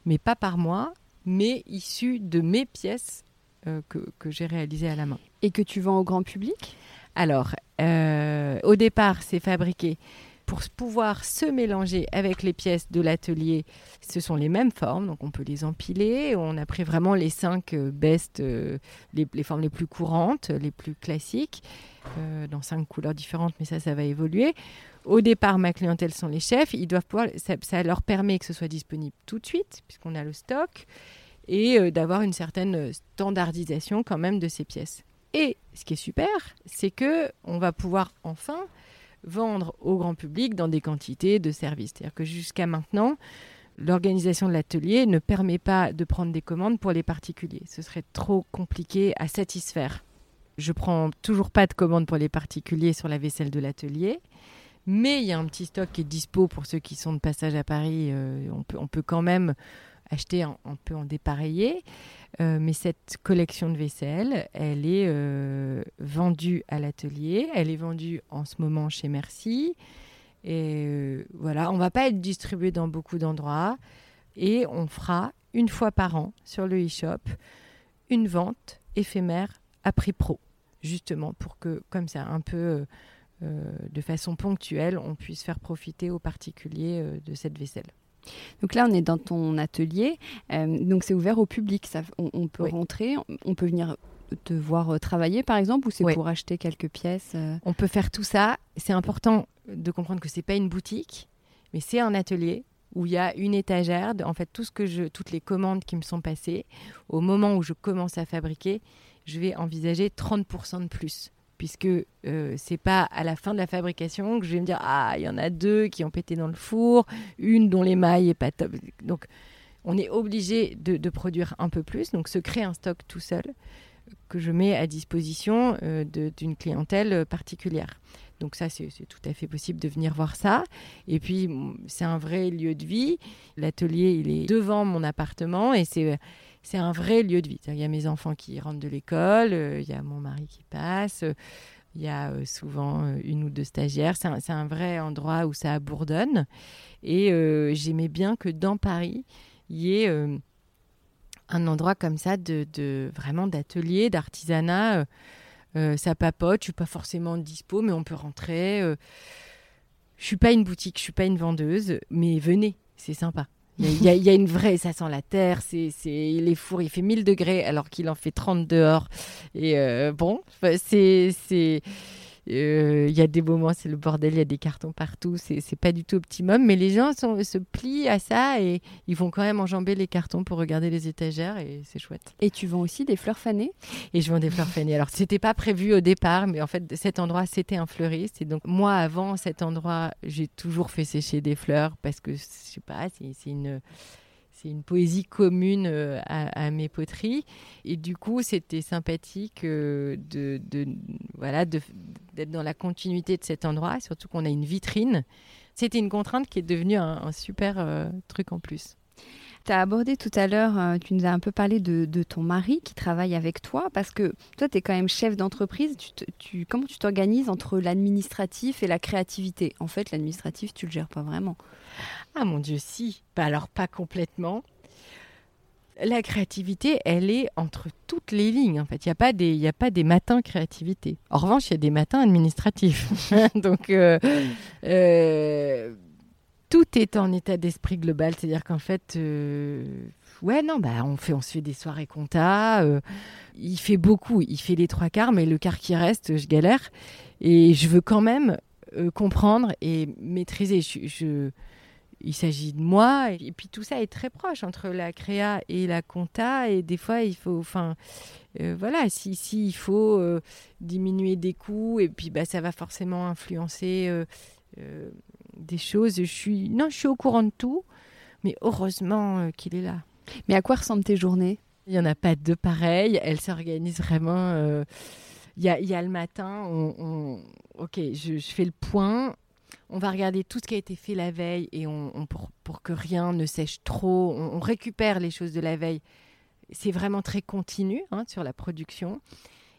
mais pas par moi, mais issu de mes pièces euh, que, que j'ai réalisées à la main. Et que tu vends au grand public? Alors, euh, au départ, c'est fabriqué pour pouvoir se mélanger avec les pièces de l'atelier. Ce sont les mêmes formes, donc on peut les empiler. On a pris vraiment les cinq euh, best, les, les, formes les plus courantes, les plus classiques, dans cinq couleurs différentes, mais ça, ça va évoluer. Au départ, ma clientèle sont les chefs. Ils doivent pouvoir, ça, leur permet que ce soit disponible tout de suite, puisqu'on a le stock, et euh, d'avoir une certaine standardisation quand même de ces pièces. Et ce qui est super, c'est que on va pouvoir enfin vendre au grand public dans des quantités de services. C'est-à-dire que jusqu'à maintenant, l'organisation de l'atelier ne permet pas de prendre des commandes pour les particuliers. Ce serait trop compliqué à satisfaire. Je prends toujours pas de commandes pour les particuliers sur la vaisselle de l'atelier. Mais il y a un petit stock qui est dispo pour ceux qui sont de passage à Paris. Euh, on, peut, on peut quand même acheter un, peu en dépareillé. Euh, mais cette collection de vaisselle, elle est euh, vendue à l'atelier. Elle est vendue en ce moment chez Merci. Et voilà, on va pas être distribué dans beaucoup d'endroits. Et on fera une fois par an sur le e-shop une vente éphémère à prix pro justement pour que, comme ça, un peu euh, euh, de façon ponctuelle, on puisse faire profiter aux particuliers euh, de cette vaisselle. Donc là, on est dans ton atelier, donc c'est ouvert au public. Ça, on, peut rentrer, on peut venir te voir travailler, par exemple, ou c'est pour acheter quelques pièces On peut faire tout ça. C'est important de comprendre que c'est pas une boutique, mais c'est un atelier où il y a une étagère, en fait tout ce que je, toutes les commandes qui me sont passées au moment où je commence à fabriquer, je vais envisager 30% de plus. Puisque euh, c'est pas à la fin de la fabrication que je vais me dire Ah, il y en a deux qui ont pété dans le four, une dont l'émail est pas top. Donc, on est obligé de, produire un peu plus, donc se créer un stock tout seul que je mets à disposition euh, d'une clientèle particulière. Donc ça, c'est tout à fait possible de venir voir ça. Et puis, c'est un vrai lieu de vie. L'atelier, il est devant mon appartement et c'est c'est un vrai lieu de vie. Il y a mes enfants qui rentrent de l'école, euh, il y a mon mari qui passe, il y a euh, souvent euh, une ou deux stagiaires. C'est un, vrai endroit où ça bourdonne. Et j'aimais bien que dans Paris, il y ait un endroit comme ça de, vraiment d'atelier, d'artisanat. ça papote, je suis pas forcément dispo, mais on peut rentrer. je suis pas une boutique, je suis pas une vendeuse, mais venez, c'est sympa. Il y, a une vraie, ça sent la terre, c'est, les fours, il fait 1000 degrés alors qu'il en fait 30 dehors. Et euh, bon, c'est, c'est, euh, il y a des moments, c'est le bordel, il y a des cartons partout, c'est, pas du tout optimum, mais les gens se plient à ça et ils vont quand même enjamber les cartons pour regarder les étagères et c'est chouette. Et tu vends aussi des fleurs fanées? Et je vends des fleurs fanées. Alors, c'était pas prévu au départ, mais en fait, cet endroit, c'était un fleuriste. Et donc, moi, avant cet endroit, j'ai toujours fait sécher des fleurs parce que, je sais pas, c'est une une poésie commune euh, à, mes poteries. Et du coup, c'était sympathique euh, de, voilà, d'être dans la continuité de cet endroit, surtout qu'on a une vitrine. C'était une contrainte qui est devenue un, super euh, truc en plus. Tu as abordé tout à l'heure, tu nous as un peu parlé de, ton mari qui travaille avec toi, parce que toi, tu es quand même chef d'entreprise. Tu, comment tu t'organises entre l'administratif et la créativité? En fait, l'administratif, tu le gères pas vraiment. Ah mon Dieu, si. Bah, alors pas complètement. La créativité, elle est entre toutes les lignes. En fait, il n'y a pas des, a pas des matins créativité. En revanche, il y a des matins administratifs. Donc, euh, euh, tout est en état d'esprit global. C'est-à-dire qu'en fait, euh, ouais, non, bah, on fait, on se fait des soirées compta. il fait beaucoup. Il fait les trois quarts, mais le quart qui reste, je galère. Et je veux quand même comprendre et maîtriser. il s'agit de moi. Et puis tout ça est très proche entre la créa et la compta. Et des fois, il faut, enfin, euh, voilà, si, si, il faut euh, diminuer des coûts, et puis bah, ça va forcément influencer euh, des choses. Je suis, non, je suis au courant de tout, mais heureusement qu'il est là. Mais à quoi ressemblent tes journées? Il n'y en a pas de pareil. Elles s'organisent vraiment. Il y a, y, a, le matin, on, ok, je, je fais le point on va regarder tout ce qui a été fait la veille et on, pour, que rien ne sèche trop, on, récupère les choses de la veille. C'est vraiment très continu hein, sur la production.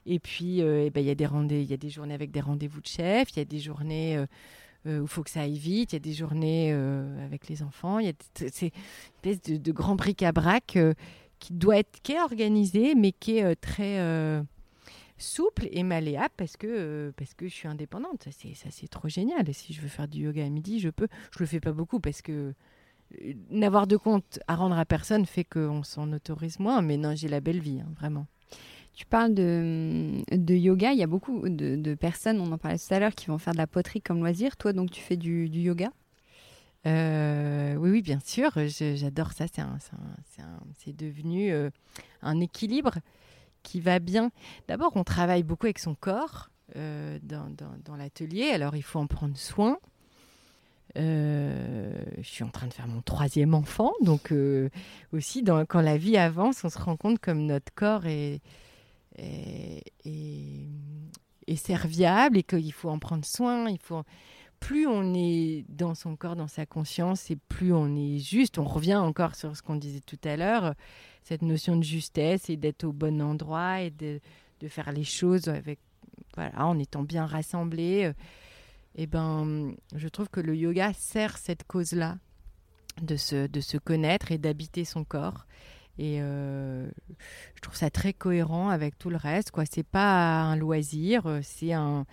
Et puis, euh, eh ben, il y, a des il y a des journées avec des rendez-vous de chef, il y a des journées euh, euh, il faut que ça aille vite, il y a des journées avec les enfants, il y a une espèce de, grand bric-à-brac qui doit être, qui est mais qui est très souple et malléable parce que, euh, parce que je suis indépendante. Ça, c'est, trop génial. Et si je veux faire du yoga à midi, je peux. Je le fais pas beaucoup parce que euh, n'avoir de compte à rendre à personne fait qu'on s'en autorise moins. Mais non, j'ai la belle vie, hein, vraiment. Tu parles de, de, yoga. Il y a beaucoup de, personnes, on en parlait tout à l'heure, qui vont faire de la poterie comme loisir. Toi, donc, tu fais du, yoga? Euh, oui, oui, bien sûr. j'adore ça. C'est, devenu un équilibre qui va bien. D'abord, on travaille beaucoup avec son corps dans, dans l'atelier. Alors il faut en prendre soin. Euh, je suis en train de faire mon troisième enfant, donc euh, aussi quand la vie avance, on se rend compte comme notre corps est, est, serviable et qu'il faut en prendre soin. Il faut plus on est dans son corps, dans sa conscience, et plus on est juste. On revient encore sur ce qu'on disait tout à l'heure, cette notion de justesse et d'être au bon endroit et de, faire les choses avec voilà, en étant bien rassemblés eh ben, je trouve que le yoga sert cette cause-là de se, de se connaître et d'habiter son corps. Et euh, je trouve ça très cohérent avec tout le reste. Quoi, c'est pas un loisir, c'est un,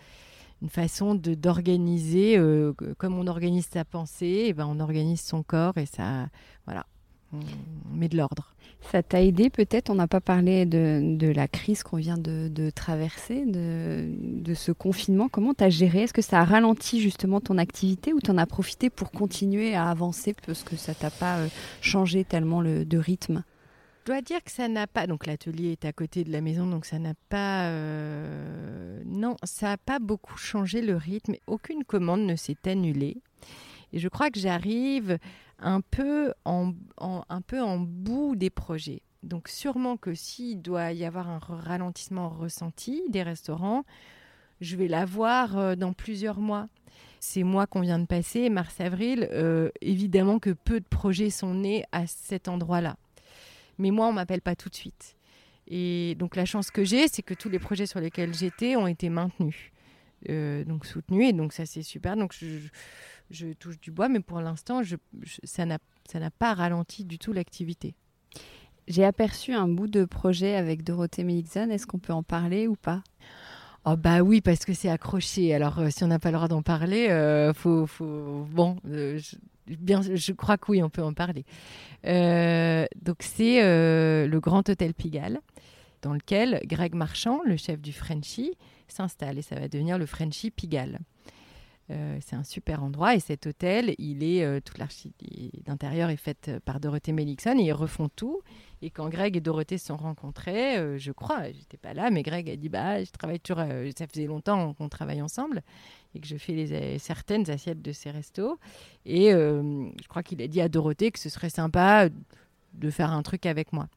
une façon de d'organiser euh, comme on organise sa pensée. Et eh ben, on organise son corps et ça, voilà, on met de l'ordre. Ça t'a aidé peut-être? On n'a pas parlé de, la crise qu'on vient de, traverser, de, ce confinement. Comment tu as géré? Est-ce que ça a ralenti justement ton activité ou tu en as profité pour continuer à avancer? Parce que ça t'a pas euh, changé tellement le, de rythme dois dire que ça n'a pas. Donc l'atelier est à côté de la maison, donc ça n'a pas. Euh, non, ça n'a pas beaucoup changé le rythme. Aucune commande ne s'est annulée. Et je crois que j'arrive un peu en, bout des projets. Donc sûrement que s'il doit y avoir un ralentissement ressenti des restaurants, je vais l'avoir euh, dans plusieurs mois. Ces mois qu'on vient de passer, mars-avril, euh, évidemment que peu de projets sont nés à cet endroit-là. Mais moi, on m'appelle pas tout de suite. Et donc la chance que j'ai, c'est que tous les projets sur lesquels j'étais ont été maintenus, euh, donc soutenus, et donc ça c'est super. Donc je, touche du bois, mais pour l'instant, je, ça n'a pas ralenti du tout l'activité. J'ai aperçu un bout de projet avec Dorothée Melixon. Est-ce qu'on peut en parler ou pas? Oh bah oui, parce que c'est accroché. Alors euh, si on n'a pas le droit d'en parler, euh, faut, bon, euh, je, bien, je crois que oui, on peut en parler. donc c'est le Grand Hôtel Pigalle, dans lequel Greg Marchand, le chef du Frenchy, s'installe et ça va devenir le Frenchy Pigalle. Euh, c'est un super endroit et cet hôtel, il est euh, toute l'architecture d'intérieur est faite par Dorothée Melixon et ils refont tout. Et quand Greg et Dorothée se sont rencontrés, euh, je crois, j'étais pas là, mais Greg a dit bah je travaille toujours, ça faisait longtemps qu'on travaille ensemble et que je fais les, certaines assiettes de ces restos. Et je crois qu'il a dit à Dorothée que ce serait sympa de faire un truc avec moi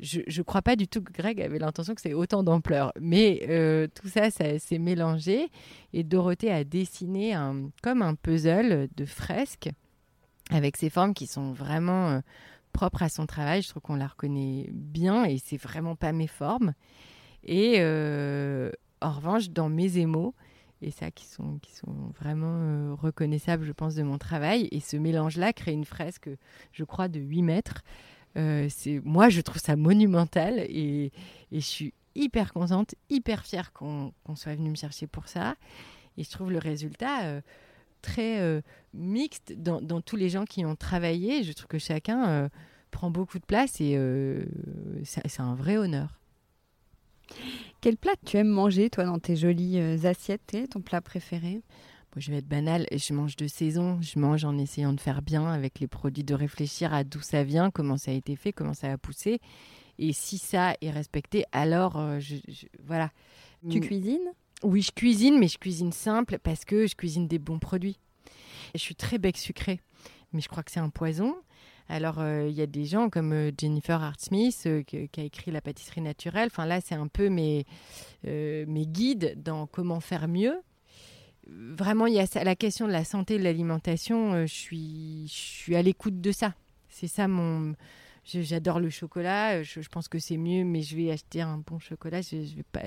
je ne crois pas du tout que Greg avait l'intention que c'est autant d'ampleur. Mais euh, tout ça, ça s'est mélangé. Et Dorothée a dessiné comme un puzzle de fresques avec ces formes qui sont vraiment euh, propres à son travail. Je trouve qu'on la reconnaît bien et c'est vraiment pas mes formes. Et euh, en revanche, dans mes émaux, et ça qui sont, qui sont vraiment reconnaissables, je pense, de mon travail. Et ce mélange-là crée une fresque, je crois, de 8 mètres. Euh, c'est moi, je trouve ça monumental et, je suis hyper contente, hyper fière qu'on soit venu me chercher pour ça. Et je trouve le résultat euh, très euh, mixte dans, tous les gens qui ont travaillé. Je trouve que chacun prend beaucoup de place et c'est un vrai honneur. Quel plat tu aimes manger, toi, dans tes jolies assiettes Ton plat préféré? Je vais être banal, je mange de saison, je mange en essayant de faire bien avec les produits, de réfléchir à d'où ça vient, comment ça a été fait, comment ça a poussé. Et si ça est respecté, alors euh, je, voilà. Tu mm. cuisines? Oui, je cuisine, mais je cuisine simple parce que je cuisine des bons produits. Je suis très bec sucré, mais je crois que c'est un poison. Alors, euh, il y a des gens comme euh, Jennifer Hart Smith qui, a écrit La pâtisserie naturelle. Enfin, là, c'est un peu mes, mes guides dans comment faire mieux vraiment, il y a la question de la santé, de l'alimentation. Euh, je suis, je suis à l'écoute de ça. C'est ça mon. J'adore le chocolat. Euh, je, pense que c'est mieux, mais je vais acheter un bon chocolat. Je, vais pas.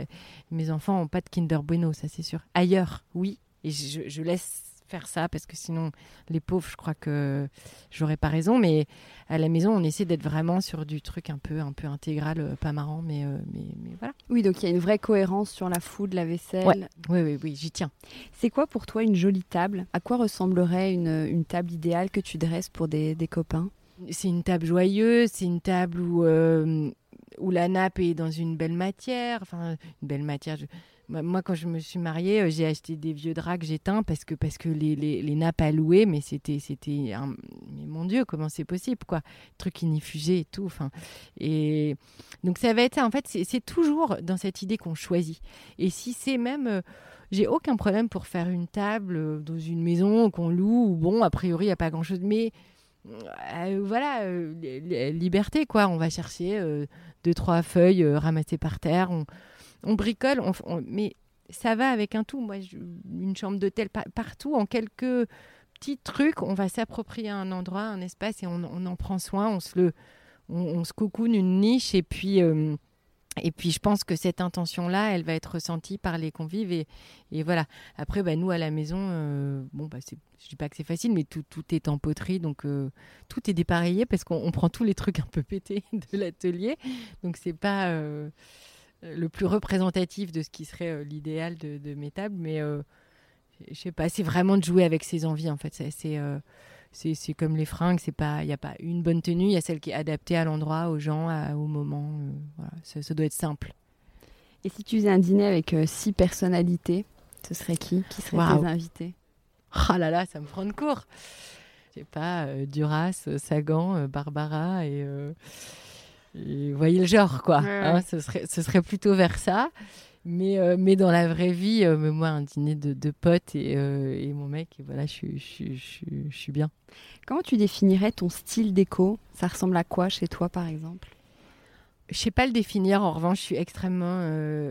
Mes enfants n'ont pas de Kinder Bueno, ça c'est sûr. Ailleurs, oui. Et je laisse faire ça parce que sinon les pauvres je crois que j'aurais pas raison. Mais à la maison on essaie d'être vraiment sur du truc un peu un peu intégral euh, pas marrant mais, euh, mais, mais voilà. Oui donc il y a une vraie cohérence sur la food la vaisselle. Oui oui oui j'y tiens. C'est quoi pour toi une jolie table? À quoi ressemblerait une, une table idéale que tu dresses pour des, des copains? C'est une table joyeuse c'est une table où euh, où la nappe est dans une belle matière enfin une belle matière moi, quand je me suis mariée, euh, j'ai acheté des vieux draps que j'éteins parce que, parce que les, les, nappes à louer, mais c'était, c'était mais mon Dieu, comment c'est possible, quoi. Truc inifugé et tout. Et donc ça va être ça. En fait, c'est toujours dans cette idée qu'on choisit. Et si c'est même, euh, j'ai aucun problème pour faire une table euh, dans une maison qu'on loue. Ou bon, a priori, il n'y a pas grand-chose, mais voilà, liberté, quoi. On va chercher deux, trois feuilles ramassées par terre. On bricole, mais ça va avec un tout. Moi, une chambre d'hôtel partout, en quelques petits trucs, on va s'approprier un endroit, un espace et on, en prend soin. On se le, une niche et puis. Euh, et puis je pense que cette intention-là, elle va être ressentie par les convives et, voilà. Après, bah, nous à la maison, euh, bon, bah, je dis pas que c'est facile, mais tout, est en poterie, donc euh, tout est dépareillé parce qu'on prend tous les trucs un peu pétés de l'atelier, donc c'est pas le plus représentatif de ce qui serait euh, l'idéal de, mes tables, mais euh, je sais pas, c'est vraiment de jouer avec ses envies en fait. C'est c'est comme les fringues, c'est pas il n'y a pas une bonne tenue, il y a celle qui est adaptée à l'endroit, aux gens, au moment. voilà, ça, doit être simple. Et si tu faisais un dîner avec six personnalités, ce serait qui? Qui seraient tes invités? Ah là là, ça me prend de court. Je sais pas, Duras, Sagan, Barbara et vous voyez le genre, quoi. Hein, ce, serait, ce serait plutôt vers ça. Mais, euh, mais dans la vraie vie, euh, moi, un dîner de, de potes et, euh, et, mon mec, et voilà, je, je, je, je, suis bien. Comment tu définirais ton style déco? Ça ressemble à quoi chez toi, par exemple? Je sais pas le définir. En revanche, je suis extrêmement.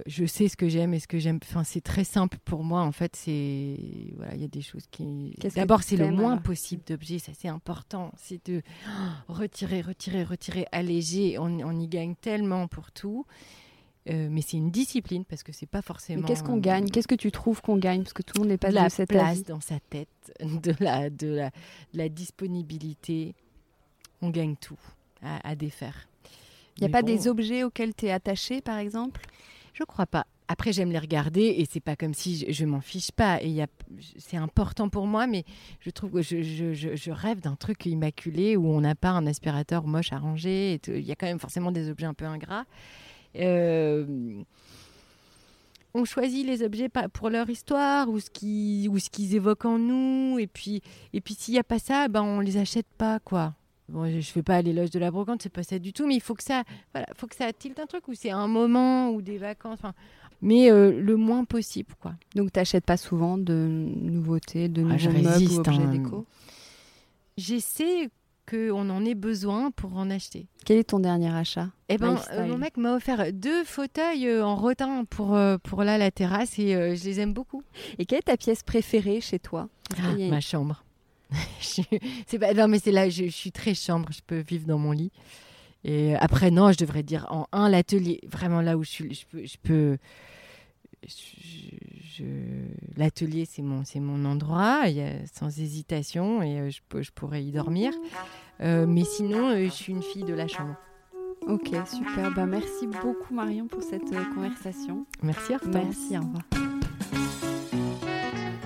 je sais ce que j'aime et ce que j'aime. Enfin, c'est très simple pour moi. En fait, c'est voilà, il y a des choses qui. D'abord, c'est le moins possible d'objets. Ça, c'est important. C'est de retirer, retirer, retirer, alléger. On, on, y gagne tellement pour tout. mais c'est une discipline parce que c'est pas forcément. Mais qu'est-ce qu'on gagne? Qu'est-ce que tu trouves qu'on gagne? Parce que tout le monde n'est pas de la cette place dans sa tête, de la, de la, de la disponibilité. On gagne tout à, à défaire. Il n'y a pas des objets auxquels tu es attaché, par exemple? Je crois pas. Après, j'aime les regarder et c'est pas comme si je, je m'en fiche pas. Et c'est important pour moi, mais je trouve que je, je, je rêve d'un truc immaculé où on n'a pas un aspirateur moche à ranger. Il y a quand même forcément des objets un peu ingrats. Euh, on choisit les objets pour leur histoire ou ce qu'ils ou ce qu'ils évoquent en nous. Et puis, et puis s'il n'y a pas ça, ben on les achète pas, quoi. Bon, je fais pas l'éloge de la brocante, c'est pas ça du tout, mais il faut que ça, voilà, faut que ça tilte un truc ou c'est un moment ou des vacances, mais euh, le moins possible, quoi. Donc, t'achètes pas souvent de nouveautés, de ah, nouveaux meubles ou objets hein. déco J'essaie qu'on en ait besoin pour en acheter. Quel est ton dernier achat Eh ben, euh, mon mec m'a offert deux fauteuils euh, en rotin pour, pour là la terrasse et je les aime beaucoup. Et quelle est ta pièce préférée chez toi? Ah, Ma chambre. c'est pas, non, mais c'est là, je, suis très chambre, je peux vivre dans mon lit. Et après, non, je devrais dire en un, l'atelier. Vraiment là où je suis, je peux. Je peux je, l'atelier, c'est mon, c'est mon endroit, il y a, sans hésitation, et euh, je, je pourrais y dormir. Euh, mais sinon, euh, je suis une fille de la chambre. Ok, super. Ben, merci beaucoup, Marion, pour cette conversation. Merci, Merci, au revoir.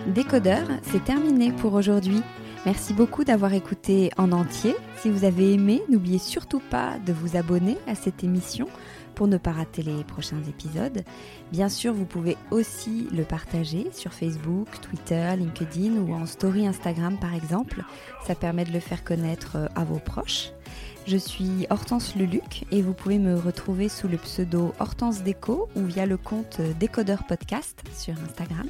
Décodeur, c'est terminé pour aujourd'hui. Merci beaucoup d'avoir écouté en entier. Si vous avez aimé, n'oubliez surtout pas de vous abonner à cette émission pour ne pas rater les prochains épisodes. Bien sûr, vous pouvez aussi le partager sur Facebook, Twitter, LinkedIn ou en story Instagram par exemple. Ça permet de le faire connaître euh, à vos proches. Je suis Hortense Leluc et vous pouvez me retrouver sous le pseudo Hortense Déco ou via le compte Décodeur Podcast sur Instagram.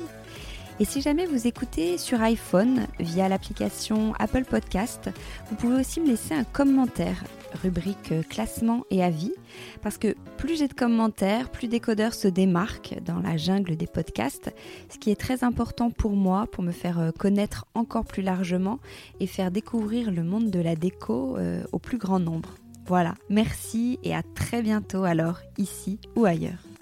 Et si jamais vous écoutez sur iPhone via l'application Apple Podcast, vous pouvez aussi me laisser un commentaire, rubrique classement et avis, parce que plus j'ai de commentaires, plus Décodeur se démarque dans la jungle des podcasts, ce qui est très important pour moi, pour me faire euh, connaître encore plus largement et faire découvrir le monde de la déco euh, au plus grand nombre. Voilà, merci et à très bientôt alors, ici ou ailleurs.